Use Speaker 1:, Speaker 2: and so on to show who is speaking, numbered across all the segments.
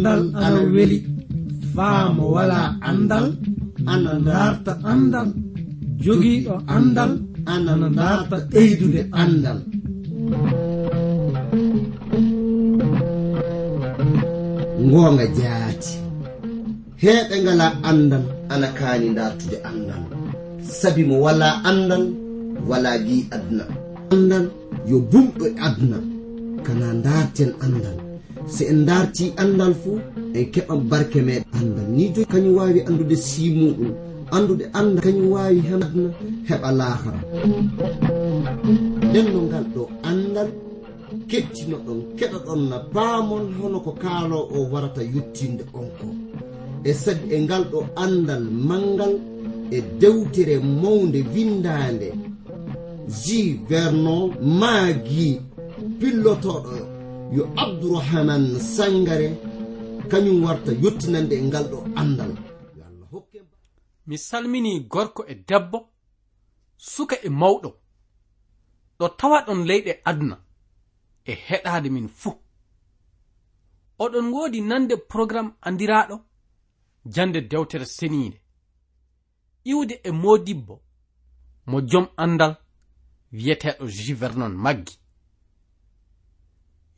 Speaker 1: andal ana weli. Faamo wala andal ana darta andal. Jogiiɗo andal ana darta ɓeydude andal.
Speaker 2: Ngoonga jaati. Heeɓe ngala andal ana kaani dartude andal. Sabi mo wala andal wala gi aduna. Andal yo bumɗo e aduna. Kana darten andal. se en darti andal fuu en keɓan barke meɗen. Andal ni joyi kañum wawi andude simuɗum. Andude anda kañum wawi hemadna heɓa lahara nden no ngal ɗo andal kettino ɗon keɗa ɗon na baamon hono ko kaalo o warata yettinde on ko e sadi e ngal ɗo andal mangal e dewtere mawde windande ji vernon maagi pillotoɗo yo abdourahaman sangare kañum warta yettinande e ngal ɗo andal.
Speaker 3: Mi salmini gorko e debbo suka e mawɗo. Ɗo tawa ɗon leyɗe aduna e heɗade min fuu. Oɗon woodi nande programme andiraɗo jande dewtere seniinde. Iwde e modibbo mo jom andal wiyeteɗo jivernon maggi.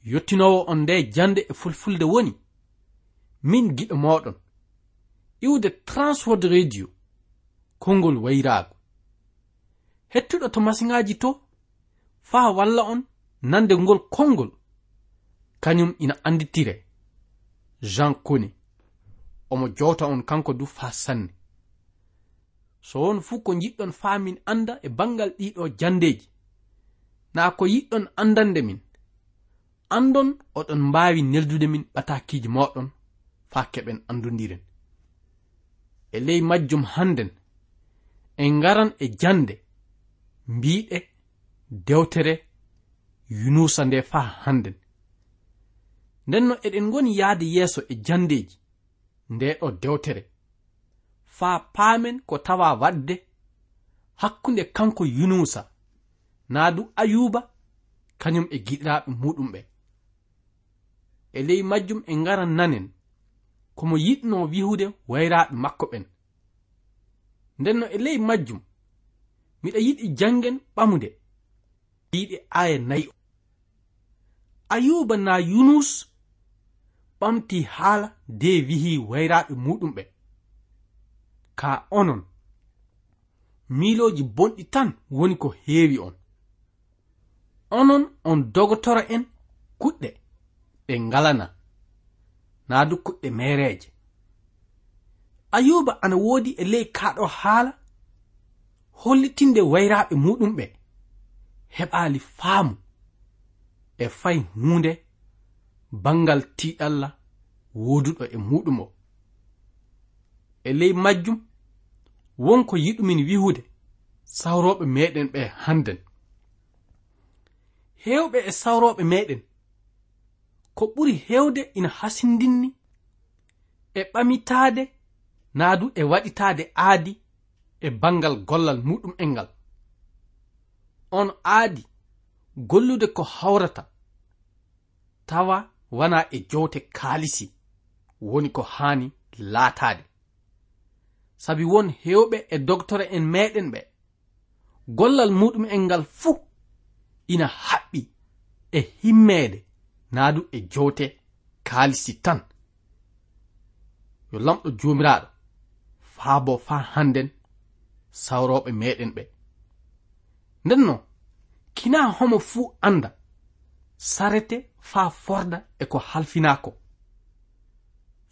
Speaker 3: yottinowo on nde jande e fulfulde woni min giɗo moɗon. Iwde transword radio konngol wayrago hettuɗo to masiŋaji to faa walla on nande ngol konngol kañum ina anditire jean kone omo jowta on kanko du faa sanne. So won fuu ko jiɗɗon faa min anda e bangal ɗiɗo jandeji naa ko yiɗɗon andande min. andon oɗon mbaawi neldude min ɓatakiji moɗon faa keɓen andodiren e ley majjum hannden en ngaran e jande mbiɗe dewtere yunusa nde faa hannden. Ndenno eɗen ngoni yahde yeeso e jandeji nde ɗo dewtere. Faa paamen ko tawa wadde hakkunde kanko yunusa. Naa du ayuba kañum e giɗiraɓe muɗum ɓe e ley majjum e ngaran nanen komo yiɗno wihude wayraɓe makko ɓen ndenno e ley majjum miɗa yiɗi janngen ɓamude yiɗi aya nayi ayuba na yunus ɓamti haala de wihi wayraɓe muɗum ɓe. Ka onon miloji bonɗi tan woni ko heewi on. Onon on dogotora en kuɗɗe. ɓe ngalana. Naa du kuɗɗe mereeje ayuba ana woodi e ley kaɗo haala hollitinde wayraɓe muɗum ɓe heɓaali faamu e fay hunde bangal tiɗalla woduɗo e muɗum o. E ley majjum wonko yiɗumin wihude sawroɓe meɗen ɓe hannden. Hewɓe e sawroɓe meɗen ko ɓuri hewde ina hasindinni e ɓamitaade naa du e waɗitaade aadi e bangal gollal muɗum en ngal. On aadi gollude ko hawrata tawa wana e jowte kaalisi woni ko haani laataade. Sabi won hewɓe e doctore en meɗen ɓe gollal muɗum en ngal fuu ina haɓɓi e himmeede. naadu e jowte kaalisi tan. Yo lamɗo joomiraaɗo faa bo faa hannden sawroɓe meɗen ɓe. Nden no kina homo fuu anda sarete faa forda e ko halfinako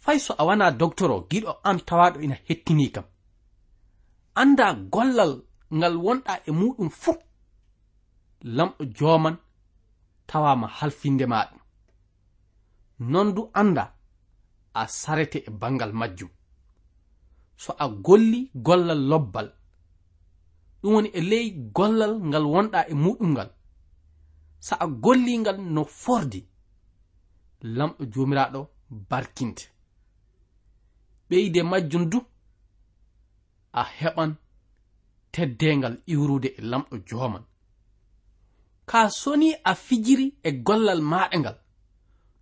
Speaker 3: fay so a wana doctor o giɗo an tawaɗo ina hettini kam. Anda gollal ngal wonɗa e muɗum fuu lamɗo joman tawama halfinde maɗum non du anda a sarete e bangal majjum. So a golli gollal lobbal ɗum woni e ley gollal ngal wonɗa e muɗum ngal. Sa a golli ngal no fordi lamɗo jomiraɗo barkinte. Ɓeyde majjum du a heɓan teddengal iwrude e lamɗo joman ka soni a fijiri e gollal maɗa ngal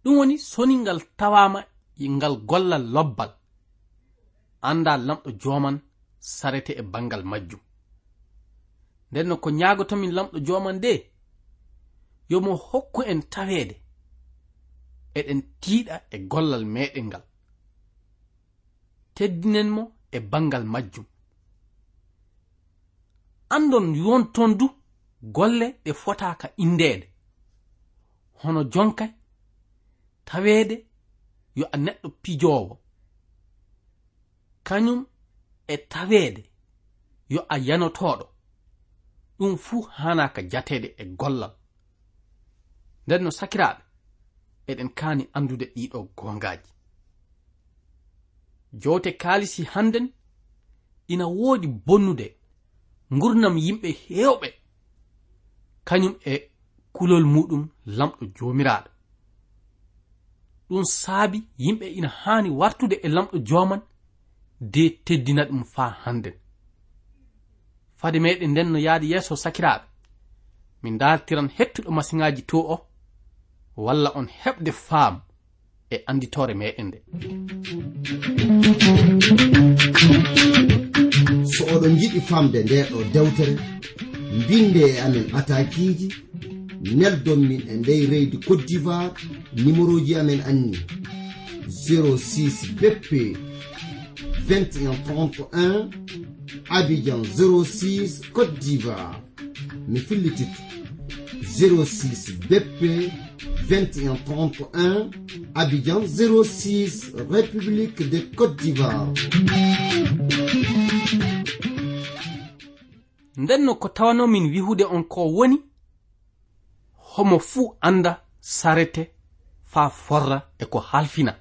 Speaker 3: ɗum woni soni ngal tawama ngal gollal lobbal. Anda lamɗo joman sarete e bangal majjum. Nden no ko ñagotomin lamɗo joman de yomo hokku en tawede eɗen tiiɗa e gollal meɗen ngal. Teddinen mo e bangal majjum. Andon yonton du golle ɗe fotaka indede hono jonkay taweede yo a neɗɗo pijoowo. Kañum e taweede yo a yanotooɗo. Ɗum fuu hanaka jateede e gollal. Nden no sakiraaɓe eɗen kaani andude ɗiɗo gongaaji jowte kaalisi hannden ina woodi bonnude ngurnam yimɓe heewɓe. Kañum e kulol muɗum lamɗo joomiraaɗo. ɗum saabi yimɓe ina haani wartude e lamɗo joman de teddina ɗum faa hannden. Fade meɗen nden no yaadi yeeso sakiraaɓe min dartiran hettuɗo masiŋaji to o walla on heɓde faam e anditore meɗen nde.
Speaker 2: So oɗon jiɗi famde nde ɗo dewtere mbinde e amen atakiji neldon min e ndey reydi cote d'ivoire numéro ji amen anni. 06 bp 2131 abidjan 06 cote d'ivoire. Mi fillititu 06 bp 2131 abidjan 06 république de cote d'ivoire.
Speaker 3: Nden no ko tawanomin wihude on ko woni homo fuu anda sarete faa forra e ko halfina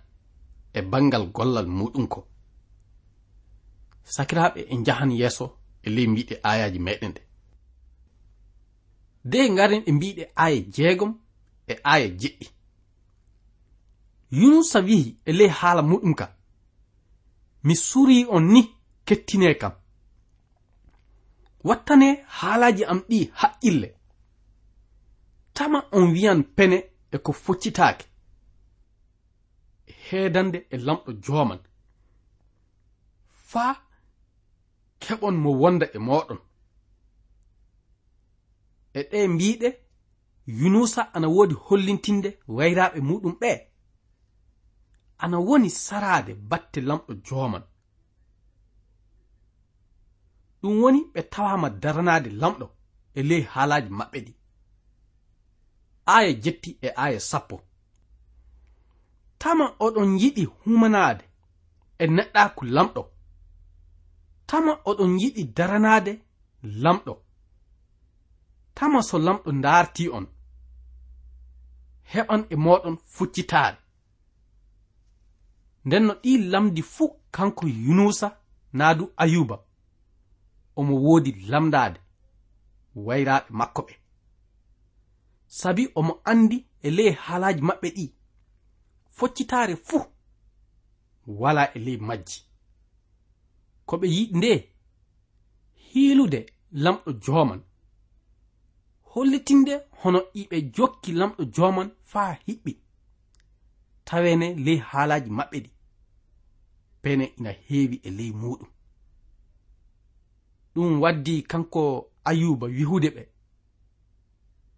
Speaker 3: e bangal gollal muɗum ko. Sakiraaɓe e njahan yeeso e ley mbiɗe ayaji meɗen ɗe. De ngaren e mbiɗe aya jeegom e aya jeɗɗi. Yunusa wihi e ley haala muɗum ka. Mi surii on ni kettine kam. Wattane haalaji am ɗi haqqille. tama on wiyan pene e ko foccitaake. E heedande e lamɗo jooman. Faa keɓon mo wonda e mooɗon. E ɗe mbiɗe yunusa ana woodi hollintinde wayraaɓe muɗum ɓe ana woni saraade batte lamɗo jooman. Ɗum woni ɓe tawama daranaade lamɗo e ley haalaaji maɓɓe ɗi. aya jetti e aya sappo. Tama oɗon yiɗi humanade e neɗɗaku lamɗo. Tama oɗon yiɗi daranade lamɗo. Tama so lamɗo darti on heɓan e moɗon fuccitaare nden no ɗi lamdi fuu kanko yunusa naadu ayuba omo woodi lamdade wayraɓe makko ɓe. sabi omo andi e ley haalaji maɓɓe ɗi. Foccitaare fuu wala e ley majji. Ko ɓe yiɗi nde hiilude lamɗo joman hollitinde hono iɓe jokki lamɗo joman faa hiɓɓi. Tawene ley haalaji maɓɓe ɗi. Pene ina heewi e ley muɗum. Ɗum waddi kanko ayuba wihude ɓe.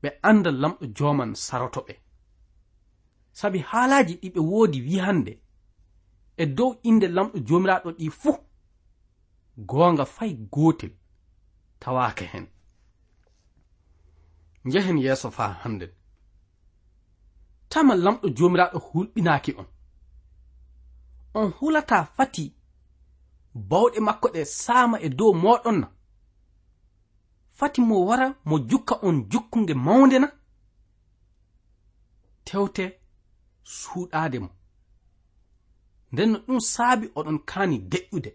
Speaker 3: ɓe anda lamɗo joman saroto ɓe sabi haalaji ɗi ɓe woodi wihande e dow inde lamɗo jomiraɗo ɗi fuu goonga fay gootel tawaake hen. Njehen yeeso faa hannden tama lamɗo jomiraɗo hulɓinaaki on. On hulata fati bawɗe makko ɗe saama e dow moɗon na. fati mo wara mo jukka on jukkunge mawnde na? Tewte suuɗaade mo. Nden no ɗum saabi oɗon kaani deƴƴude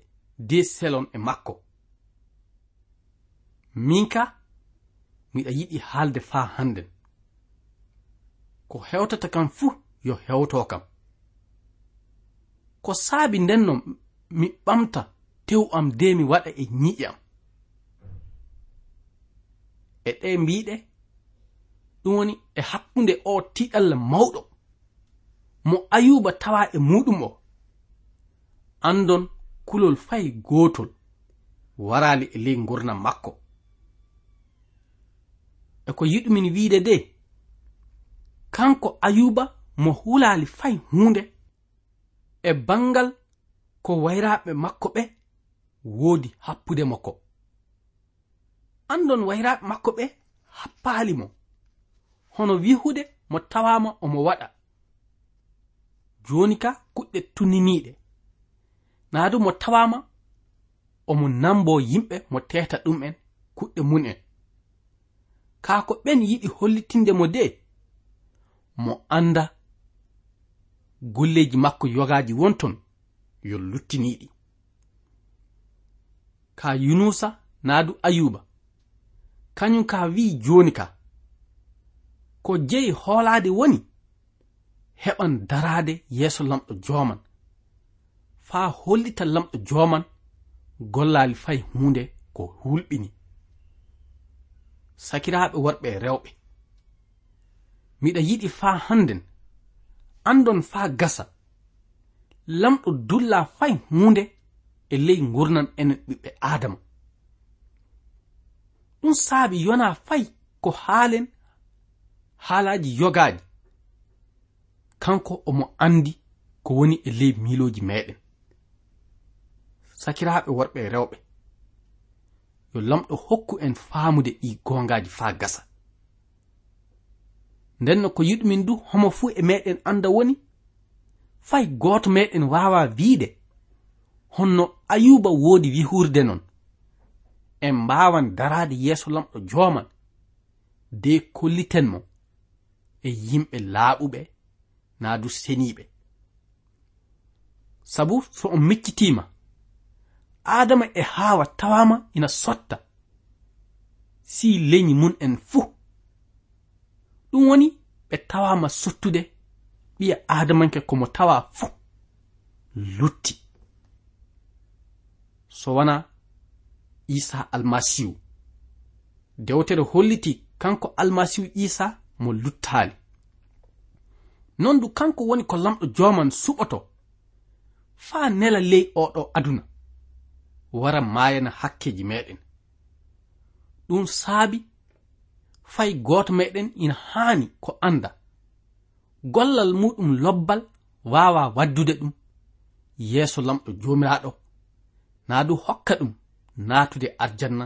Speaker 3: de selon e makko. Min ka miɗa yiɗi haalde faa hannden. Ko hewtata kam fuu yo hewto kam. Ko saabi ndenno mi ɓamta tew am de mi waɗa e ñi'i am e ɗe mbiɗe ɗum woni e hakkunde o tiɗalla mawɗo. Mo ayuba tawa e muɗum o andon kulol fay gotol warali e ley gurdam makko. E ko yiɗumin wiide de kanko ayuba mo hulali fay hunde e bangal ko wayraɓe makko ɓe woodi happude makko. andon wayraɓe makko ɓe happali mo. Hono wihude mo tawama omo waɗa. Joni ka kuɗɗe tunniniɗe naa du mo tawama omo nambo yimɓe mo teta ɗum'en kuɗɗe mun'en kaa ko ɓen yiɗi hollitinde mo de mo anda golleji makko yogaji wonton yo luttiniɗi ka yunusa naa du ayuba kañum ka wi joni ka. Ko jeyi hoolaade woni heɓan daraade yeeso lamɗo jooman. Faa hollita lamɗo jooman gollaali fay huunde ko hulɓini. Sakiraaɓe worɓe e rewɓe. Miɗa yiɗi faa hannden andon faa gasa. Lamɗo dulla fay huunde e ley gurnan enen ɓiɓɓe adama ɗum saabi yona fay ko haalen haalaji yogaji kanko omo andi ko woni e ley miiloji meɗen sakiraaɓe worɓe e rewɓe yo lamɗo hokku en faamude ɗi gongaji faa gasa. Ndenno ko yiɗumin du homo fuu e meɗen anda woni fay gooto meɗen wawa wiide. Honno ayuba woodi wihurde non. en mbawan darade yeeso lamɗo joman de kolliten mo e yimɓe laaɓuɓe naa du seniɓe sabu so on miccitima adama e hawa tawama ina sotta si leñi mun en fuu. Ɗum woni ɓe tawama sottude ɓiya adamanke komo tawa fuu lutti. So wona isa almasihu. Dewtere holliti kanko almasihu isa mo luttaali non du kanko woni ko lamɗo joman suɓoto faa nela ley oɗo aduna wara maayana hakkeji meɗen. Ɗum saabi fay gooto meɗen ina haani ko anda gollal muɗum lobbal waawa waddude ɗum yeeso lamɗo joomiraaɗo naa du hokka ɗum naatude arjanna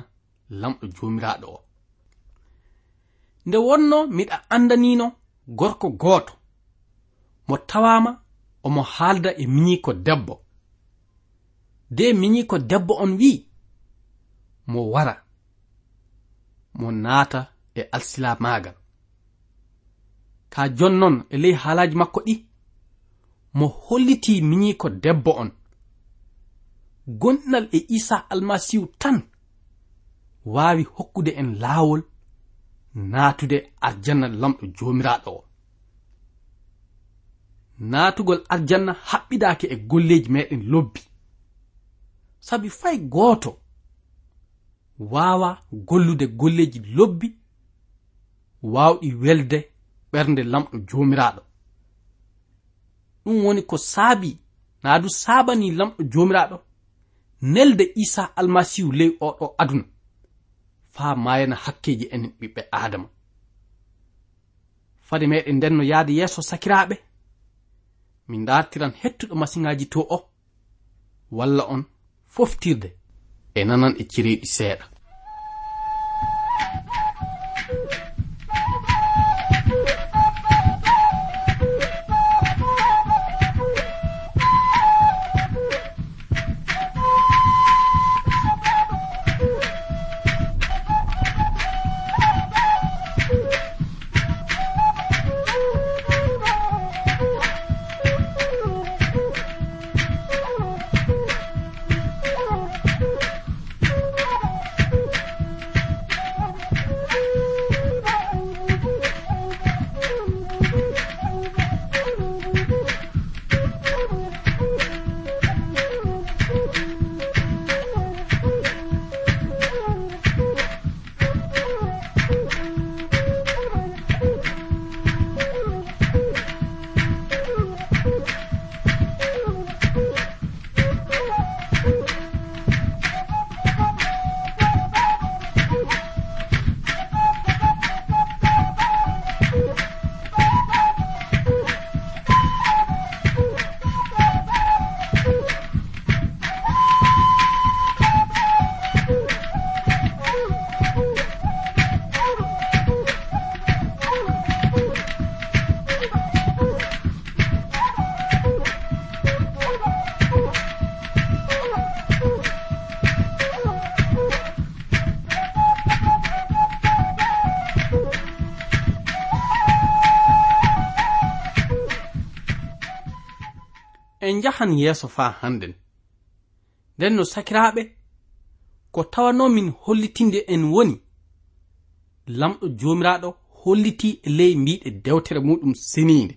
Speaker 3: lamɗo joomiraaɗo o. Nde wonno miɗa andanino gorko gooto mo tawama omo haalda e miñiko debbo. De miñiko debbo on wi'i mo wara mo naata e alsila alsilamagal ka jonnon e ley haalaji makko ɗi mo holliti miñiko debbo on. gonɗal e isa almasihu tan wawi hokkude en laawol naatude arjanna lamɗo jomiraɗo o. Naatugol arjanna haɓɓidaake e golleji meɗen lobbi. Sabi fay gooto waawa gollude golleji lobbi waawɗi welde ɓernde lamɗo jomiraɗo ɗum woni ko saabi naa du saabani lamɗo jomiraɗo nelde isa almasihu ley oɗo aduna. Faa mayana hakkeji enen ɓiɓɓe adama fade meɗen nden no yahde yeeso sakiraɓe min dartiran hettuɗo masiŋaji to o. Walla on foftirde e nanan e ciriɗi seeɗa. en njahan yeeso faa hannden. Nden no sakiraaɓe ko tawanomin hollitinde en woni lamɗo joomiraaɗo holliti e ley mbiɗe dewtere muɗum seniinde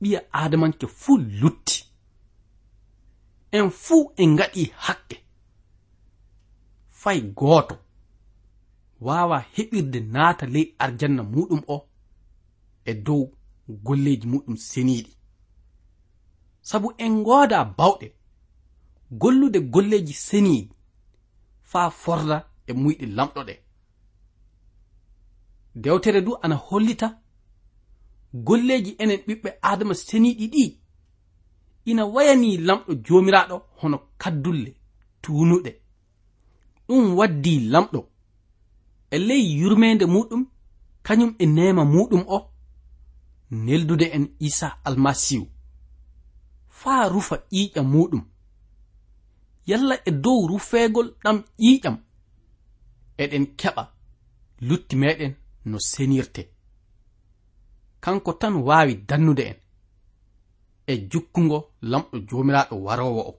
Speaker 3: ɓiya aadamanke fuu lutti. En fuu en ngaɗi hakke. Fay gooto waawa heɓirde naata ley arjanna muɗum o e dow golleeji muɗum seniiɗi sabu en gooda bawɗe. Gollude golleeji seniyi faa forda e muyɗe lamɗo ɗe dewtere du ana hollita golleeji enen ɓiɓɓe adama seniiɗi ɗi ina wayani lamɗo joomiraaɗo hono kaddulle tuunuɗe. Ɗum waddi lamɗo e ley yurmeende muɗum kañum e neema muɗum o neldude en isa almasihu faa rufa ƴiiƴam muɗum. Yalla e dow rufeegol ɗam ƴiiƴam eɗen keɓa lutti meɗen no senirte. Kanko tan waawi dannude en e jukkungo lamɗo joomiraaɗo warowo o.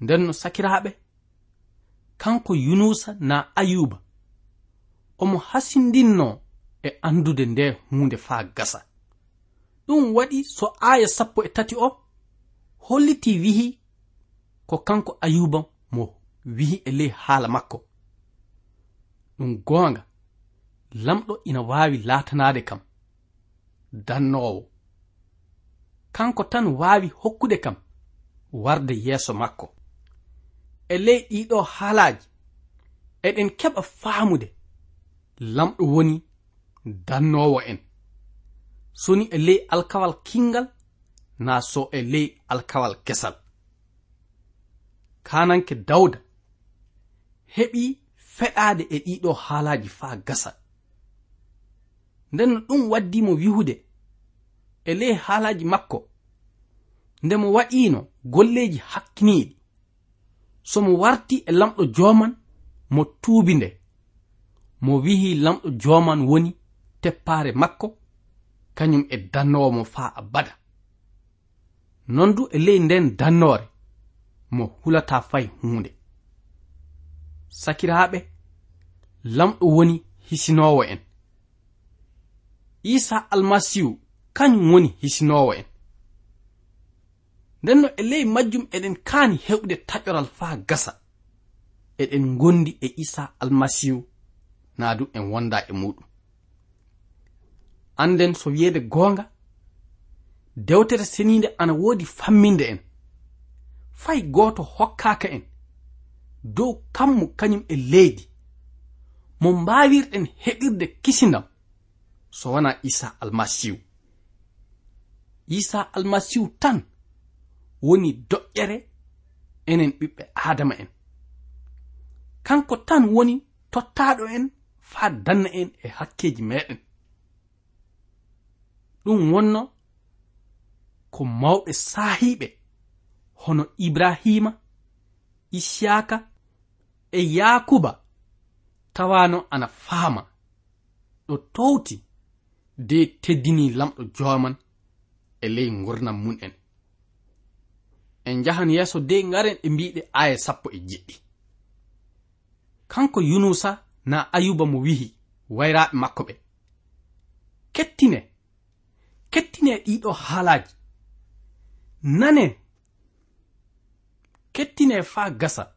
Speaker 3: Nden no sakiraaɓe kanko yunusa na ayuba omo hasindinno e andude nde hunde faa gasa. ɗum waɗi so aya sappo e tati o holliti wihi ko kanko ayuba mo wihi e ley haala makko. Ɗum goonga lamɗo ina waawi laatanaade kam dannoowo. Kanko tan waawi hokkude kam warde yeeso makko. E ley ɗiɗo haalaaji eɗen keɓa faamude lamɗo woni dannoowo en. soni e ley alkawal kingal na so e ley alkawal kesal. Kananke dawda heɓi feɗade e ɗiɗo haalaji faa gasa nden no ɗum waddimo wihude e ley haalaji makko nde mo waɗino golleji hakkiniɗi somo warti e lamɗo joman mo tuubi nde mo wihi lamɗo joman woni teppaare makko kañum e dannowo mo faa abada. Non du e ley nden dannore mo hulata fay hunde sakiraɓe lamɗo woni hisinowo en. Isa almasihu kañum woni hisinowo en. Ndenno e ley majjum eɗen kaani heɓde taƴoral faa gasa. Eɗen gondi e isa almasihu naa du en wonda e muɗum anden so wiyeede goonga? Dewtere seniinde ana woodi famminde en. Fay gooto hokkaaka en. Dow kammu kañum e leydi. Mo mbaawirɗen heɓirde kisindam. So wona isa almasihu isa almasihu tan woni doƴƴere enen ɓiɓɓe adama en. Kanko tan woni tottaɗo en faa danna en e hakkeji meɗen ɗum wonno ko mawɓe saahiɓe hono ibrahima isyaka e yakuba tawano ana faama. Ɗo towti de teddini lamɗo joman e ley gurnam mun en en njahan yeeso de garen ɗe mbiɗe aya sappo e jeɗɗi kanko yunusa na ayuba mo wihi wayraɓe makko ɓe. Kettine kettine ɗiɗo haalaji nane kettine faa gasa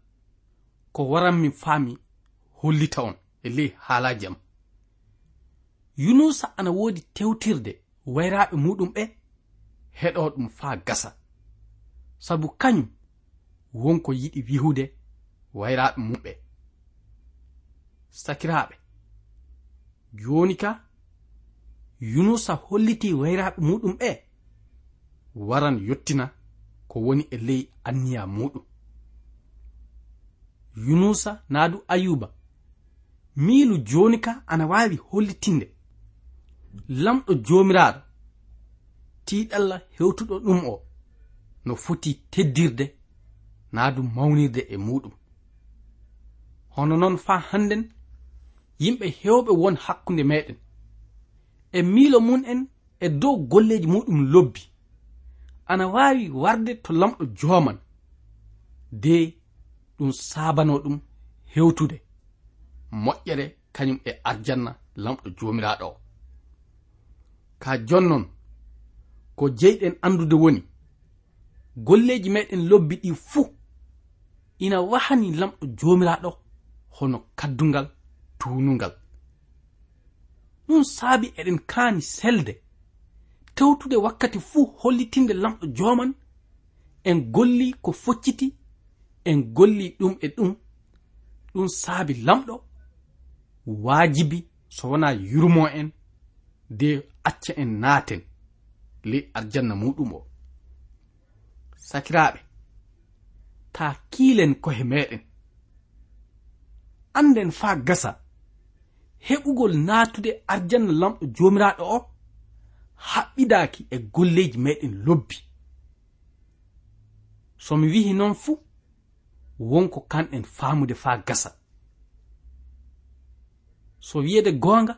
Speaker 3: ko waranmi faami hollita on e ley haalaji am. Yunusa ana woodi tewtirde wayraɓe muɗum ɓe heɗo ɗum faa gasa. Sabu kañum wonko yiɗi wihude wayraɓe mumɓe sakiraɓe jooni ka yunusa holliti wayraɓe muɗum ɓe waran yottina ko woni e ley anniya muɗum. Yunusa naadu ayuba miilu joni ka ana waawi hollitinde. Lamɗo jomiraɗo tiiɗalla hewtuɗo ɗum o no foti teddirde naa du mawnirde e muɗum. Hono noon faa hannden yimɓe hewɓe won hakkunde meɗen. e miilo mum en e dow golleji muɗum lobbi. Ana waawi warde to lamɗo jooman. De ɗum saabano ɗum hewtude moƴƴere kañum e arjanna lamɗo joomiraaɗo o. Ka jonnon ko jeyɗen anndude woni golleeji meɗen lobbi ɗi fuu ina wahani lamɗo joomiraaɗo hono kaddungal tuunungal ɗum saabi eɗen kaani selde. Tewtude wakkati fuu hollitinde lamɗo joman en golli ko focciti en golli ɗum e ɗum. Ɗum saabi lamɗo waajibi so wona yurmo en de acca en naaten ley arjanna muɗum o. Sakiraaɓe ta kiilen kohe meɗen anden faa gasa. heɓugol naatude arjanna lamɗo jomiraɗo o haɓɓidaaki e golleji meɗen lobbi. So mi wihi noon fuu wonko kanɗen faamude faa gasa. So wiyeede goonga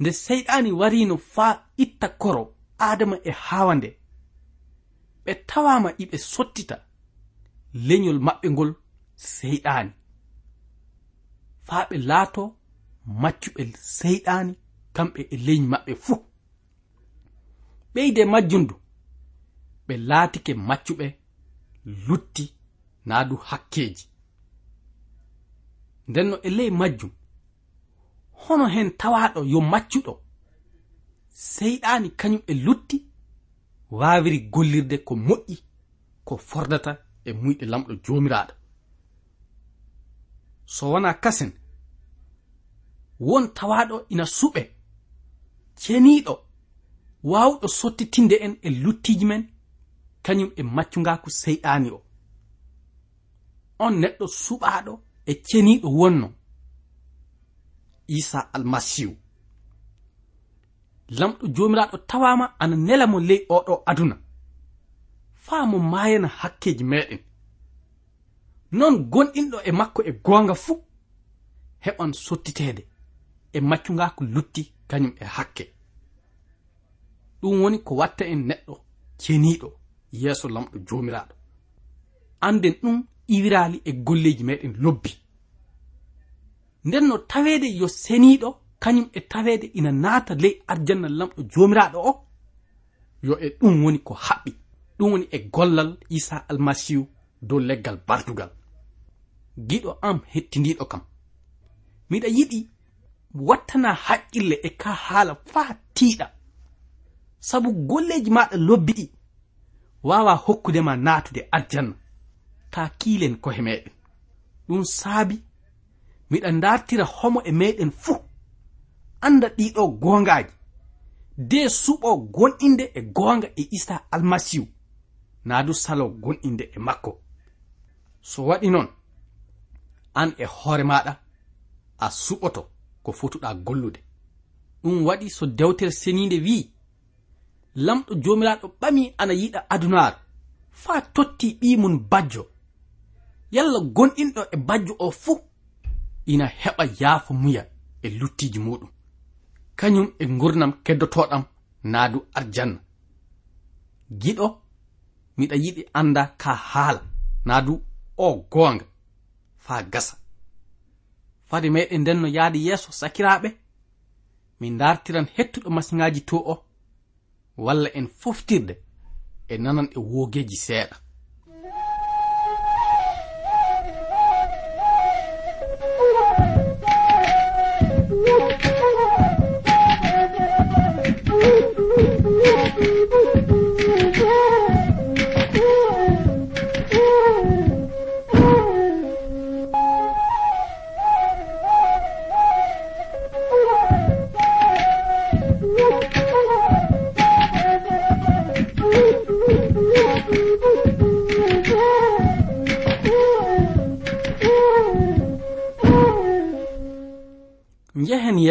Speaker 3: nde seyɗaani warino faa itta koro aadama e haawa nde ɓe tawaama iɓe sottita leñol maɓɓe ngol seyɗaani. Faa ɓe laatoo maccuɓe seyɗani kamɓe e leydi maɓɓe fuu. Ɓeyde majjundu ɓe laatike maccuɓe lutti naa du hakkeji ndenno e ley majjum hono hen tawaɗo yo maccuɗo? Seyɗani kañum e lutti waawiri gollirde ko moƴƴi ko fordata e muyɗe lamɗo jomiraɗo so wona kasen won tawaɗo ina suɓe. Ceniɗo wawɗo sottitinde en e luttiji men kañum e maccungaku seyɗani o. On neɗɗo suɓaɗo e ceniɗo wonno. Isa almasihu lamɗo jomiraɗo tawama ana nela mo ley oɗo aduna. Faa mo mayana hakkeji meɗen non gonɗinɗo e makko e gonga fuu heɓan sottitede e maccugako lutti kañum e hakke. Ɗum woni ko watta en neɗɗo ceniɗo yeeso lamɗo jomiraɗo anden ɗum iwirali e golleji meɗen lobbi. Nden no tawede yo seniɗo kañum e tawede ina naata ley arjanna lamɗo jomiraɗo o yo e ɗum woni ko haɓɓi. Ɗum woni e gollal isa almasihu dow leggal bardugal giɗo am hettindiiɗo kam. Miɗa yiɗi wattana haqqille e ka haala faa tiiɗa sabu golleji maɗa lobbi ɗi wawa hokkudema naatude aljanna. Ta kiilen kohe meɗen ɗum saabi miɗa dartira homo e meɗen fuu. Anda ɗiɗo gongaji de suɓo gonɗinde e gonga e isa almasihu na du salo gonɗinde e makko. So waɗi noon an e hoore maɗa a suɓoto. ko fotuɗa gollude. Ɗum waɗi so dewtere seninde wi'i lamɗo jomiraɗo ɓami ana yiɗa adunaar faa totti ɓimum bajjo. Yalla gonɗinɗo e bajjo o fuu ina heɓa yaafo muya e luttiji muɗum. Kañum e gurnam keddotoɗam naadu arjanna. Giɗo miɗa yiɗi anda ka haala naadu o goonga faa gasa. fade meɗen nden no yahde yeeso sakiraɓe min dartiran hettuɗo masiŋaji to o. Walla en foftirde e nanan e woogeji seeɗa.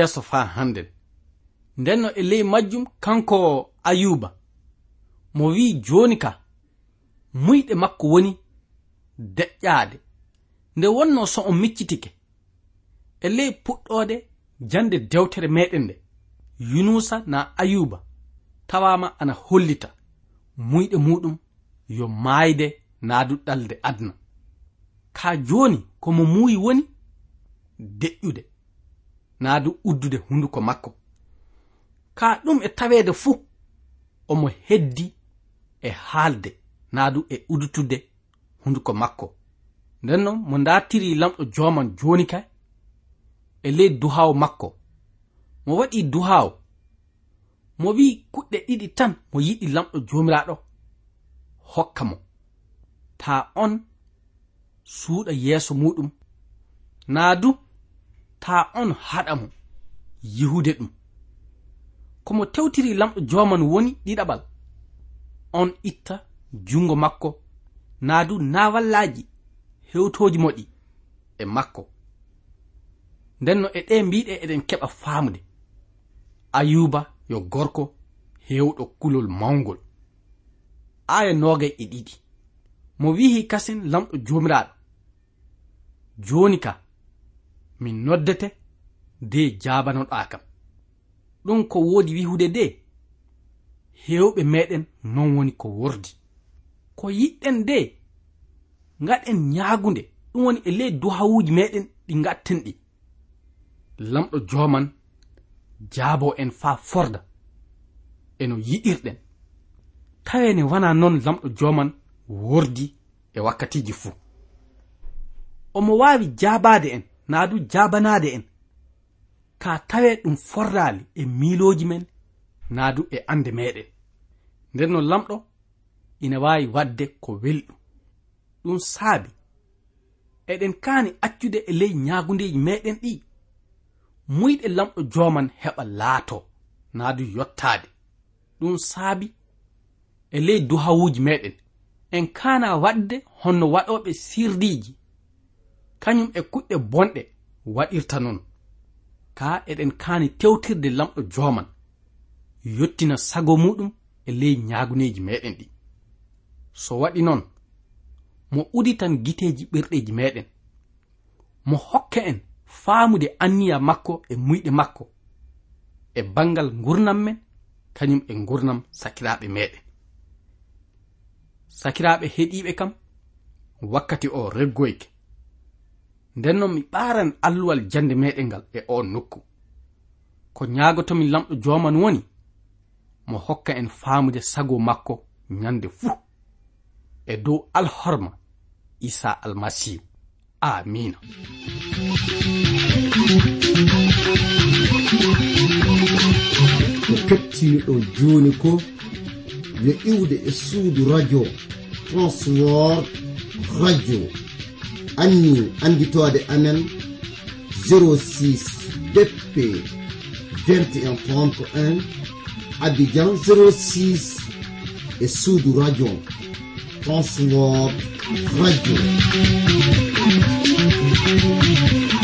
Speaker 3: yeeso faa hannden ndenno e ley majjum kanko ayuba. Mo wi'i jooni ka muyɗe makko woni deƴƴaade. Nde wonno so on miccitike e ley puɗɗoode jannde dewtere meɗen nde. Yunusa na ayuba tawama ana hollita. Muyɗe muɗum yo maayde naaduɗɗalde adna. Ka jooni komo muuyi woni deƴƴude. na du uddude hunduko makko. Ka ɗum e taweede fuu omo heddi e haalde na du e udutude hunduko makko. Nden noon mo datiri lamɗo joman joni kay e ley duhaw makko. Mo waɗi duhaw mo wi'i kuɗɗe ɗiɗi tan mo yiɗi lamɗo jomiraɗo hokka mo. Ta on suuɗa yeeso muɗum. Naa du ta on haɗa mo yihude ɗum. Komo tewtiri lamɗo joman woni ɗiɗaɓal on itta jungo makko naa du naavallaji hewtoji moɗi e makko. Ndenno e ɗe mbiɗe eɗen keɓa faamude. Ayuba yo gorko hewɗo kulol mawgol aya nogay e ɗiɗi. Mo wihi kasen lamɗo jomiraɗo joni ka min noddete de jabanoɗa kam. Ɗum ko woodi wihude de hewɓe meɗen non woni ko wordi. Ko yiɗɗen de gaɗen ñagunde ɗum woni e ley duhawuji meɗen ɗi gatten ɗi. Lamɗo joman jaabo en faa forda eno yiɗirɗen. Tawene wana noon lamɗo joman wordi e wakkatiji fuu. Omo waawi jaabaade en naa du jabanade en. Ka tawe ɗum forrali e miiloji men naa du e ande meɗen nden no lamɗo ina waawi wadde ko welɗum. Ɗum saabi. Eɗen kaani accude e ley ñaagundeeji meɗen ɗi. Muyɗe lamɗo jooman heɓa laato naa du yottaade. Ɗum saabi e ley duhawuuji meɗen en kaana waɗde honno waɗooɓe sirdiiji kañum e kuɗɗe bonɗe waɗirta noon. Ka eɗen kaani tewtirde lamɗo joman yottina sago muɗum e ley ñaguneji meɗen ɗi. So waɗi noon mo uditan giteji ɓerɗeji meɗen mo hokka en faamude anniya makko e muyɗe makko e bangal gurnam men kañum e gurnam sakiraɓe meɗen sakiraɓe heɗiɓe kam wakkati o reggoyke. nden noon mi ɓaran alluwal jande meɗen ngal e o nokku. Ko ñaagotomi lamɗo joman woni mo hokka en faamude sago makko ñande fuu e dow alhorma isa almasihu amina
Speaker 2: ko kettiniɗo joni ko yo iwde e suudu radio transword radio. anni anditode amen 06 bp 2131 abidjan 06 e suudu radio transword radio.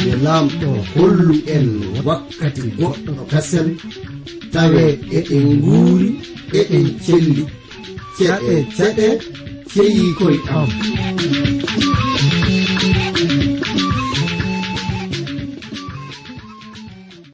Speaker 2: Yo laamɗo hollu en wakkati goɗɗo kasen tawe eɗen nguuri eɗen celli ceɗe ceɗe ceyi koye am.